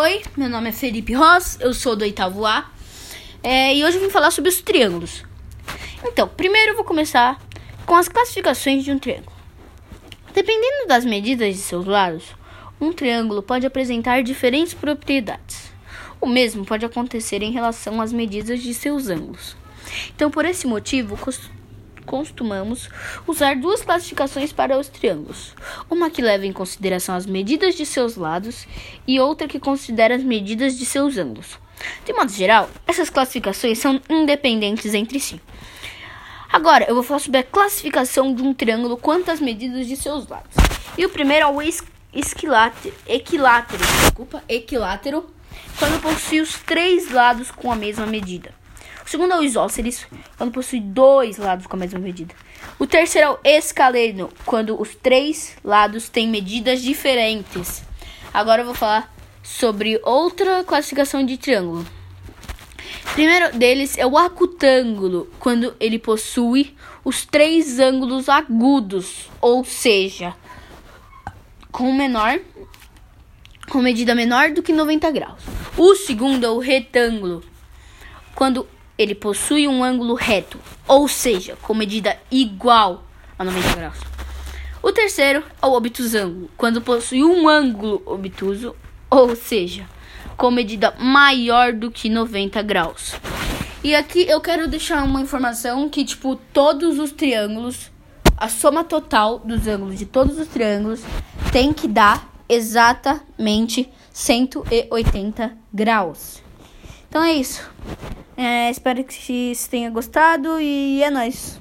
Oi, meu nome é Felipe Ross, eu sou do oitavo A é, e hoje eu vim falar sobre os triângulos. Então, primeiro eu vou começar com as classificações de um triângulo. Dependendo das medidas de seus lados, um triângulo pode apresentar diferentes propriedades. O mesmo pode acontecer em relação às medidas de seus ângulos. Então, por esse motivo, costumamos usar duas classificações para os triângulos: uma que leva em consideração as medidas de seus lados e outra que considera as medidas de seus ângulos. De modo geral, essas classificações são independentes entre si. Agora, eu vou falar sobre a classificação de um triângulo quanto às medidas de seus lados. E o primeiro é o esquilátero, equilátero, desculpa, equilátero, quando possui os três lados com a mesma medida. O segundo é o isósceles, quando possui dois lados com a mesma medida. O terceiro é o escaleno, quando os três lados têm medidas diferentes. Agora eu vou falar sobre outra classificação de triângulo. primeiro deles é o acutângulo, quando ele possui os três ângulos agudos, ou seja, com menor com medida menor do que 90 graus. O segundo é o retângulo, quando ele possui um ângulo reto, ou seja, com medida igual a 90 graus. O terceiro é o obtusângulo, quando possui um ângulo obtuso, ou seja, com medida maior do que 90 graus. E aqui eu quero deixar uma informação que tipo todos os triângulos, a soma total dos ângulos de todos os triângulos tem que dar exatamente 180 graus. Então é isso. É, espero que vocês tenham gostado e é nóis.